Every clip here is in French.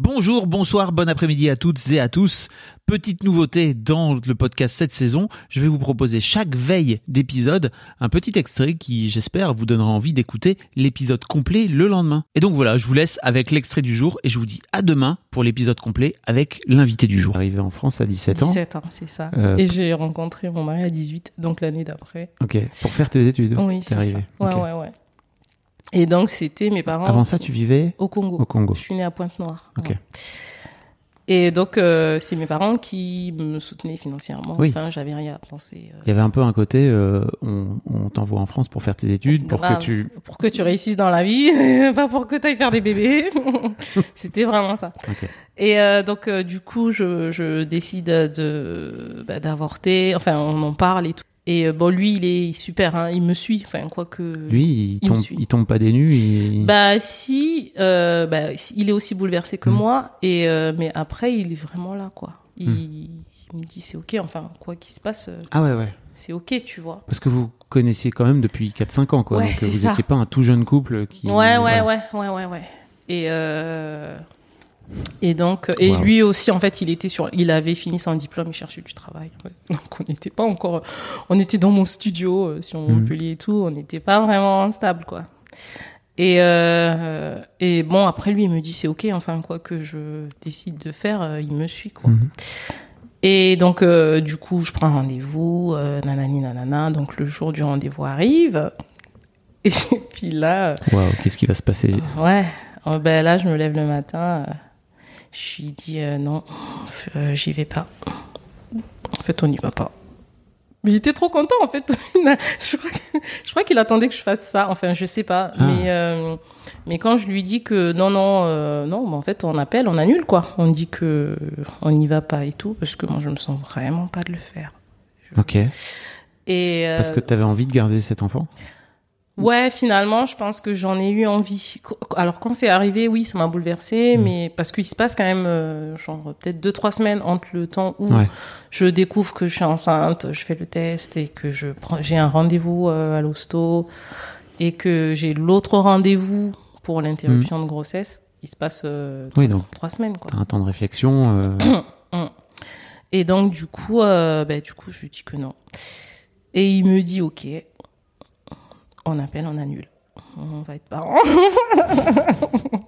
Bonjour, bonsoir, bon après-midi à toutes et à tous. Petite nouveauté dans le podcast cette saison, je vais vous proposer chaque veille d'épisode un petit extrait qui, j'espère, vous donnera envie d'écouter l'épisode complet le lendemain. Et donc voilà, je vous laisse avec l'extrait du jour et je vous dis à demain pour l'épisode complet avec l'invité du jour. Arrivé en France à 17 ans. 17 ans, c'est ça. Euh, Et j'ai rencontré mon mari à 18, donc l'année d'après. Ok, pour faire tes études. Oui, c'est ça. arrivé. Ouais, ouais, ouais. Et donc, c'était mes parents. Avant ça, tu vivais Au Congo. au Congo. Je suis née à Pointe-Noire. Ok. Ouais. Et donc, euh, c'est mes parents qui me soutenaient financièrement. Oui. Enfin, j'avais rien à penser. euh, Il y avait un peu un côté, euh, on, on t'envoie en France pour faire tes études, pour que tu... Pour que tu réussisses dans la vie, pas pour que tu ailles faire des bébés. C'était vraiment ça. Ok. Et donc, du coup, je, je décide de bah, d'avorter. Enfin, on en parle et tout. Et euh, bon, lui, il est super. Hein, il me suit. Enfin, quoi que. Lui, il, Il tombe, il tombe pas des nues. Bah si, euh, bah, si, il est aussi bouleversé que Mm. moi. Et euh, mais après, il est vraiment là, quoi. Il, Mm. il me dit c'est ok. Enfin, quoi qu'il se passe, Ah ouais, ouais. c'est ok, tu vois. Parce que vous connaissiez quand même depuis 4-5 ans, quoi. Ouais, Donc vous n'étiez pas un tout jeune couple qui... Ouais, ouais, voilà. ouais, ouais, ouais, ouais. Et euh, et donc et Wow. lui aussi, en fait, il était sur, il avait fini son diplôme, il cherchait du travail. ouais. Donc on n'était pas encore, on était dans mon studio euh, sur. Montpellier et tout, on n'était pas vraiment stable, quoi. Et euh, et bon après lui il me dit c'est ok enfin quoi que je décide de faire euh, il me suit quoi. Mhm. Et donc euh, du coup je prends rendez-vous nanani nanana donc le jour du rendez-vous arrive et puis là Waouh, qu'est-ce qui va se passer? Ouais, Oh, ben là, je me lève le matin. Je lui dis euh, non, euh, j'y vais pas. En fait, on n'y va pas. Mais il était trop content, en fait. je crois, qu'il attendait que je fasse ça. Enfin, je sais pas. Ah. Mais, euh, mais quand je lui dis que non, non, euh, non, ben, en fait, on appelle, on annule, quoi. On dit que on n'y va pas et tout, parce que moi, je me sens vraiment pas de le faire. Ok. Et euh, Parce que tu avais envie de garder cet enfant? Ouais, finalement, je pense que j'en ai eu envie. Alors quand c'est arrivé, oui, ça m'a bouleversée, Mm. mais parce qu'il se passe quand même, euh, genre peut-être deux trois semaines entre le temps où Ouais. je découvre que je suis enceinte, je fais le test et que je prends, j'ai un rendez-vous euh, à l'hosto et que j'ai l'autre rendez-vous pour l'interruption de grossesse. Il se passe euh, Mm. Oui, trois, semaines quoi. T'as un temps de réflexion. euh, Et donc du coup, bah, du coup, je lui dis que non. Et il me dit ok, on appelle, on annule. On va être parents.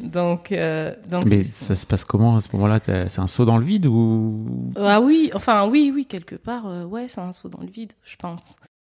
donc, euh, donc Mais ça se passe comment à ce moment-là? C'est un saut dans le vide ou? Ah oui, enfin oui, oui, quelque part, euh, ouais, c'est un saut dans le vide, je pense.